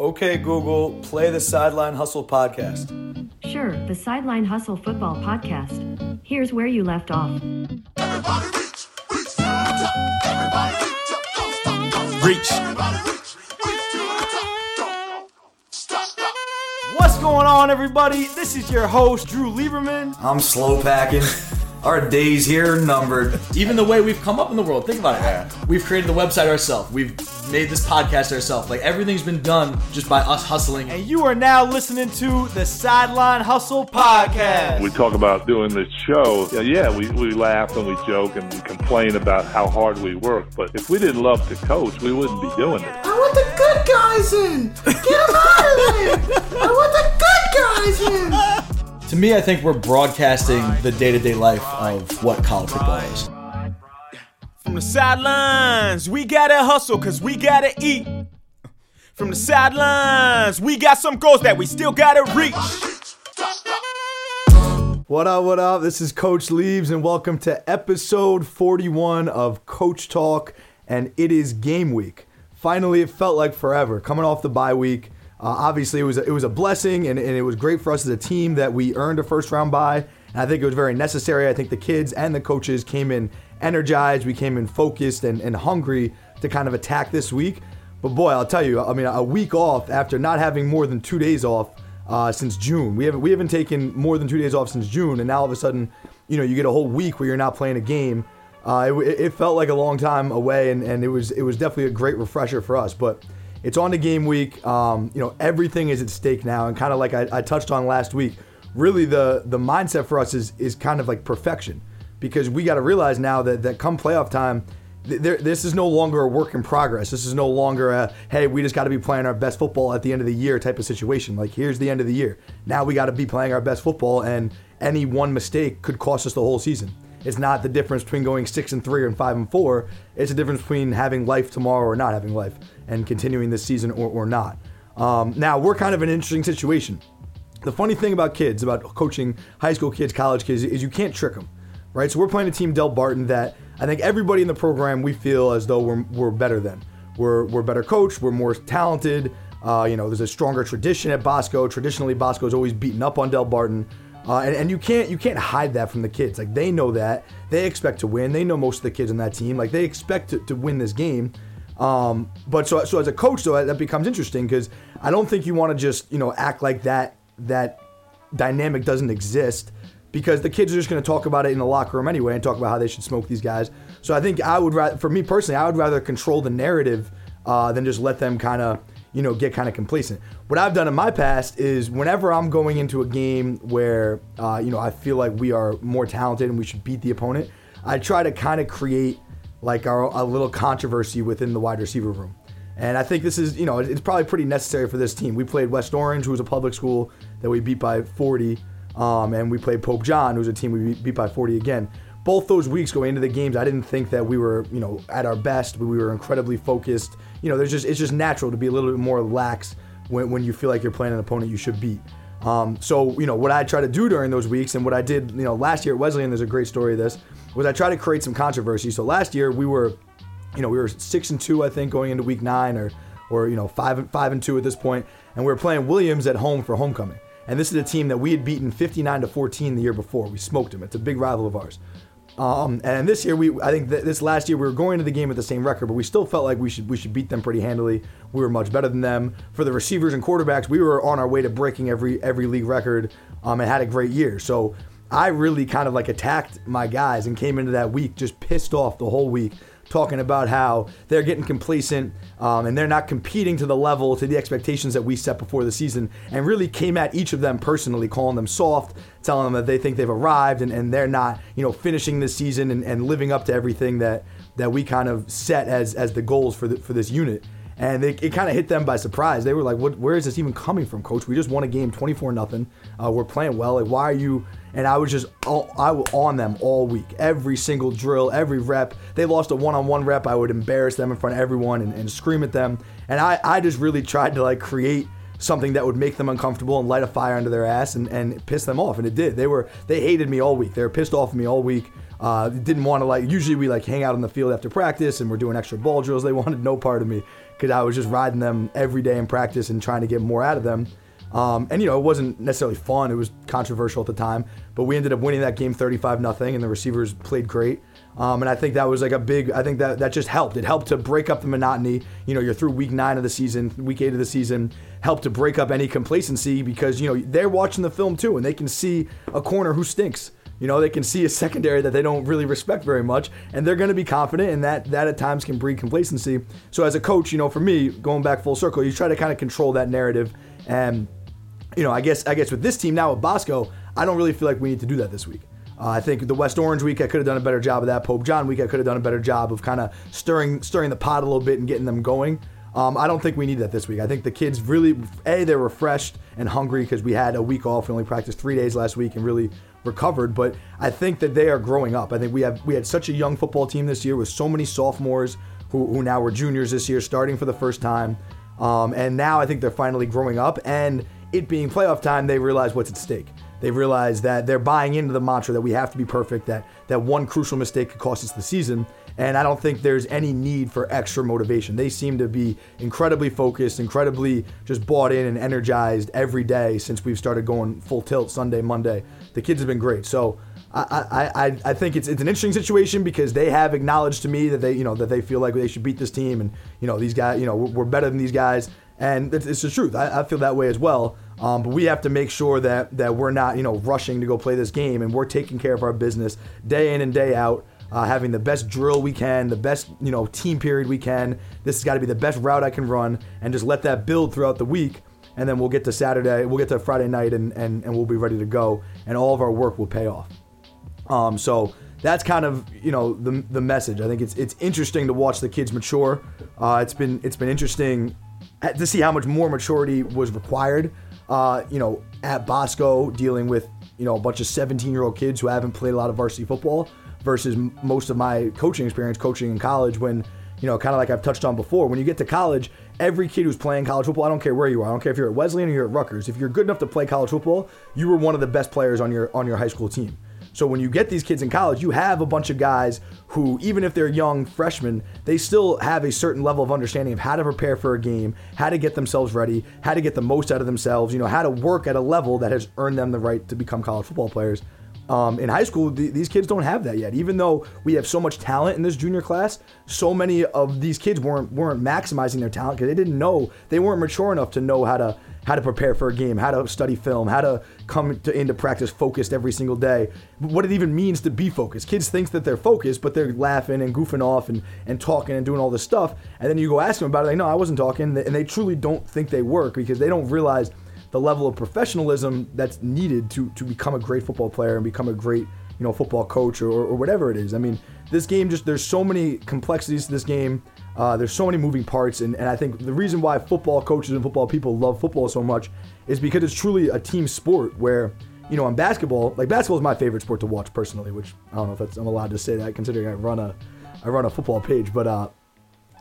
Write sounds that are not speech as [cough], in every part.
Okay, Google, play the Sideline Hustle podcast. Sure, the Sideline Hustle Football Podcast. Here's where you left off. Everybody reach, reach to the top. Everybody reach up, don't stop, don't stop. Reach. Everybody reach, reach to the top. Don't stop, stop. What's going on, everybody? This is your host, Drew Lieberman. I'm slow packing. [laughs] Our days here are numbered. even the way we've come up in the world. Think about it. We've created the website ourselves. We've made this podcast ourselves. Like everything's been done just by us hustling. And you are now listening to the Sideline Hustle Podcast. we talk about doing this show, yeah, yeah, we, we laugh and we joke and we complain about how hard we work. But if we didn't love to coach, we wouldn't be doing it. I want the good guys in. Get them out of there. I want the good guys in. To me, I think we're broadcasting the day-to-day life of what college football is. From the sidelines, we gotta hustle because we gotta eat. From the sidelines, we got some goals that we still gotta reach. What up, what up? This is Coach Leebs, and welcome to episode 41 of Coach Talk. And it is game week. Finally, it felt like forever. Coming off the bye week. Uh, obviously, it was, a, it was a blessing, and, and it was great for us as a team that we earned a first round bye. And I think it was very necessary. I think the kids and the coaches came in energized, we came in focused and, and hungry to kind of attack this week. But boy, I'll tell you, I mean, a week off after not having more than two days off uh, since June. We haven't we haven't taken more than two days off since June, and now all of a sudden, you know, you get a whole week where you're not playing a game. Uh, it, it felt like a long time away, and, and it was it was definitely a great refresher for us. But it's on to game week. Um, you know, everything is at stake now, and kind of like I, I touched on last week. Really, the the mindset for us is is kind of like perfection, because we got to realize now that that come playoff time, th- there, this is no longer a work in progress. This is no longer a hey, we just got to be playing our best football at the end of the year type of situation. Like here's the end of the year. Now we got to be playing our best football, and any one mistake could cost us the whole season. It's not the difference between going six and three and five and four. It's the difference between having life tomorrow or not having life, and continuing this season or, or not. Um, now we're kind of in an interesting situation. The funny thing about kids, about coaching high school kids, college kids, is you can't trick them, right? So we're playing a team, Delbarton, that I think everybody in the program we feel as though we're, we're better than. We're, we're better coached, we're more talented. Uh, you know, there's a stronger tradition at Bosco. Traditionally, Bosco's always beaten up on Delbarton. Uh, and, and you can't you can't hide that from the kids. Like they know that they expect to win. They know most of the kids on that team. Like they expect to, to win this game. Um, but so so as a coach, though, that becomes interesting because I don't think you want to just you know act like that that dynamic doesn't exist because the kids are just going to talk about it in the locker room anyway and talk about how they should smoke these guys. So I think I would rather, for me personally, I would rather control the narrative uh, than just let them kind of, you know, get kind of complacent. What I've done in my past is whenever I'm going into a game where, uh, you know, I feel like we are more talented and we should beat the opponent, I try to kind of create like our, a little controversy within the wide receiver room. And I think this is, you know, it's probably pretty necessary for this team. We played West Orange, who was a public school that we beat by 40, um, and we played Pope John, who's a team we beat by 40 again. Both those weeks going into the games, I didn't think that we were, you know, at our best. But we were incredibly focused. You know, there's just it's just natural to be a little bit more lax when, when you feel like you're playing an opponent you should beat. Um, so, you know, what I try to do during those weeks and what I did, you know, last year at Wesleyan, there's a great story of this, was I try to create some controversy. So last year we were you know, we were six and two, I think, going into week nine, or, or you know, five five and two at this point, and we were playing Williams at home for homecoming. And this is a team that we had beaten 59 to 14 the year before. We smoked them. It's a big rival of ours. Um, and this year, we I think that this last year we were going to the game with the same record, but we still felt like we should we should beat them pretty handily. We were much better than them. For the receivers and quarterbacks, we were on our way to breaking every every league record, um, and had a great year. So I really kind of like attacked my guys and came into that week just pissed off the whole week talking about how they're getting complacent um, and they're not competing to the level, to the expectations that we set before the season, and really came at each of them personally, calling them soft, telling them that they think they've arrived and, and they're not, you know, finishing this season and, and living up to everything that that we kind of set as as the goals for the, for this unit. And they, it kind of hit them by surprise. They were like, "What? Where is this even coming from, Coach? We just won a game, 24 nothing. Uh, we're playing well. Like, why are you?" And I was just all, I was on them all week, every single drill, every rep. They lost a one-on-one rep. I would embarrass them in front of everyone and, and scream at them. And I, I just really tried to like create something that would make them uncomfortable and light a fire under their ass and, and piss them off. And it did. They were they hated me all week. They were pissed off at me all week. Uh, didn't want to like. Usually we like hang out on the field after practice and we're doing extra ball drills. They [laughs] wanted no part of me because I was just riding them every day in practice and trying to get more out of them. Um, and you know, it wasn't necessarily fun. It was controversial at the time, but we ended up winning that game 35 nothing, and the receivers played great. Um, and I think that was like a big. I think that that just helped. It helped to break up the monotony. You know, you're through week nine of the season, week eight of the season. Helped to break up any complacency because you know they're watching the film too, and they can see a corner who stinks. You know, they can see a secondary that they don't really respect very much, and they're going to be confident, and that that at times can breed complacency. So as a coach, you know, for me, going back full circle, you try to kind of control that narrative, and you know, I guess I guess with this team now with Bosco, I don't really feel like we need to do that this week. Uh, I think the West Orange week I could have done a better job of that. Pope John week I could have done a better job of kind of stirring stirring the pot a little bit and getting them going. Um, I don't think we need that this week. I think the kids really a they're refreshed and hungry because we had a week off. We only practiced three days last week and really recovered. But I think that they are growing up. I think we have we had such a young football team this year with so many sophomores who, who now were juniors this year, starting for the first time. Um, and now I think they're finally growing up. And it being playoff time, they realize what's at stake. They realize that they're buying into the mantra that we have to be perfect, that that one crucial mistake could cost us the season. And I don't think there's any need for extra motivation. They seem to be incredibly focused, incredibly just bought in and energized every day since we've started going full tilt Sunday, Monday. The kids have been great. So I, I, I, think it's it's an interesting situation because they have acknowledged to me that they you know that they feel like they should beat this team and you know these guys you know we're better than these guys and it's, it's the truth. I, I feel that way as well. Um, but we have to make sure that that we're not you know rushing to go play this game and we're taking care of our business day in and day out. Uh, having the best drill we can, the best you know team period we can. This has got to be the best route I can run, and just let that build throughout the week. And then we'll get to Saturday, we'll get to Friday night, and, and, and we'll be ready to go, and all of our work will pay off. Um, so that's kind of you know the, the message. I think it's it's interesting to watch the kids mature. Uh, it's been it's been interesting to see how much more maturity was required. Uh, you know, at Bosco, dealing with you know a bunch of 17 year old kids who haven't played a lot of varsity football versus m- most of my coaching experience coaching in college when you know kind of like I've touched on before when you get to college every kid who's playing college football I don't care where you are I don't care if you're at Wesleyan or you're at Rutgers if you're good enough to play college football you were one of the best players on your on your high school team so when you get these kids in college, you have a bunch of guys who, even if they're young freshmen, they still have a certain level of understanding of how to prepare for a game, how to get themselves ready, how to get the most out of themselves, you know, how to work at a level that has earned them the right to become college football players. Um, in high school, th- these kids don't have that yet. Even though we have so much talent in this junior class, so many of these kids weren't weren't maximizing their talent because they didn't know they weren't mature enough to know how to how to prepare for a game, how to study film, how to come to, into practice focused every single day. What it even means to be focused. Kids think that they're focused, but they're laughing and goofing off and, and talking and doing all this stuff. And then you go ask them about it, like, no, I wasn't talking. And they truly don't think they work because they don't realize the level of professionalism that's needed to, to become a great football player and become a great you know football coach or, or whatever it is. I mean, this game just there's so many complexities to this game. Uh, there's so many moving parts, and, and I think the reason why football coaches and football people love football so much is because it's truly a team sport where, you know, in basketball, like basketball is my favorite sport to watch personally, which I don't know if that's, I'm allowed to say that considering I run a, I run a football page, but uh,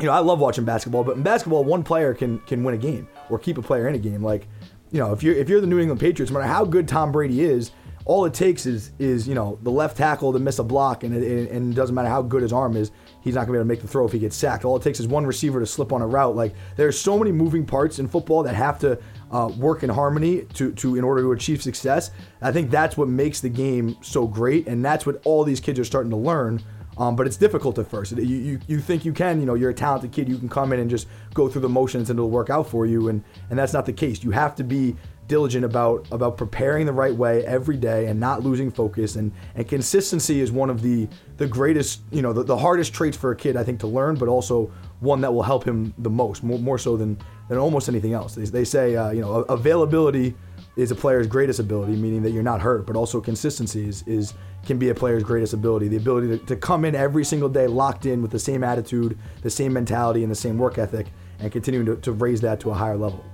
you know, I love watching basketball, but in basketball, one player can can win a game or keep a player in a game. Like, you know, if you're if you're the New England Patriots, no matter how good Tom Brady is, all it takes is is you know the left tackle to miss a block, and it, and it doesn't matter how good his arm is, he's not gonna be able to make the throw if he gets sacked. All it takes is one receiver to slip on a route. Like there's so many moving parts in football that have to uh, work in harmony to to in order to achieve success. I think that's what makes the game so great, and that's what all these kids are starting to learn. Um, but it's difficult at first. You, you you think you can, you know, you're a talented kid, you can come in and just go through the motions and it'll work out for you, and and that's not the case. You have to be diligent about about preparing the right way every day and not losing focus and and consistency is one of the the greatest you know the, the hardest traits for a kid I think to learn but also one that will help him the most more, more so than than almost anything else they, they say uh, you know availability is a player's greatest ability meaning that you're not hurt but also consistency is, is can be a player's greatest ability the ability to, to come in every single day locked in with the same attitude the same mentality and the same work ethic and continuing to, to raise that to a higher level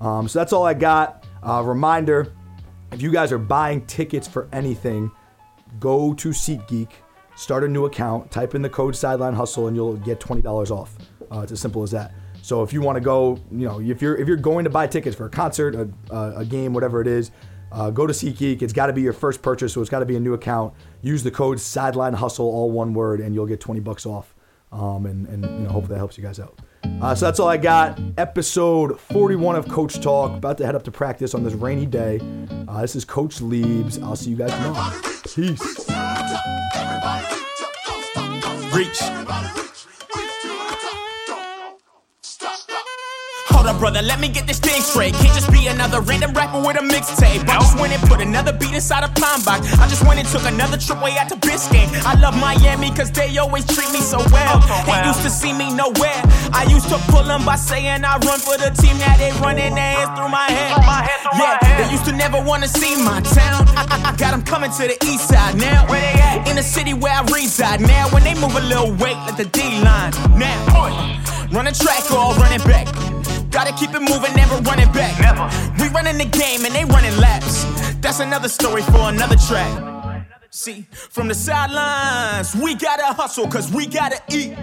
um, so that's all I got. Uh, reminder if you guys are buying tickets for anything, go to SeatGeek, start a new account, type in the code Sideline Hustle, and you'll get $20 off. Uh, it's as simple as that. So if you want to go, you know, if you're if you're going to buy tickets for a concert, a, a, a game, whatever it is, uh, go to SeatGeek. It's got to be your first purchase, so it's got to be a new account. Use the code Sideline Hustle, all one word, and you'll get 20 bucks off. Um, and and you know, hopefully that helps you guys out. Uh, so that's all I got. Episode 41 of Coach Talk. About to head up to practice on this rainy day. Uh, this is Coach Leebs. I'll see you guys tomorrow. Peace. Everybody brother, let me get this thing straight. Can't just be another random rapper with a mixtape. I just went and put another beat inside a pine box. I just went and took another trip way out to Biscayne. I love Miami cause they always treat me so well. They used to see me nowhere. I used to pull them by saying I run for the team. Now they running their hands through my head. Yeah, they used to never wanna see my town. I, I, I got them coming to the east side now. Where they at? In the city where I reside now. When they move a little weight, let the D line now. Running track or running back. Gotta keep it moving, never running back. Never. We running the game and they running laps. That's another story for another track. See, from the sidelines, we gotta hustle cause we gotta eat.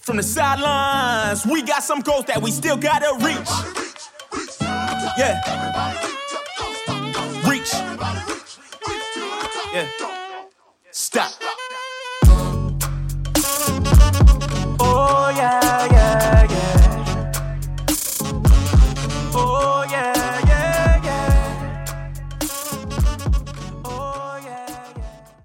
From the sidelines, we got some goals that we still gotta reach. Yeah. Reach. Yeah. Stop.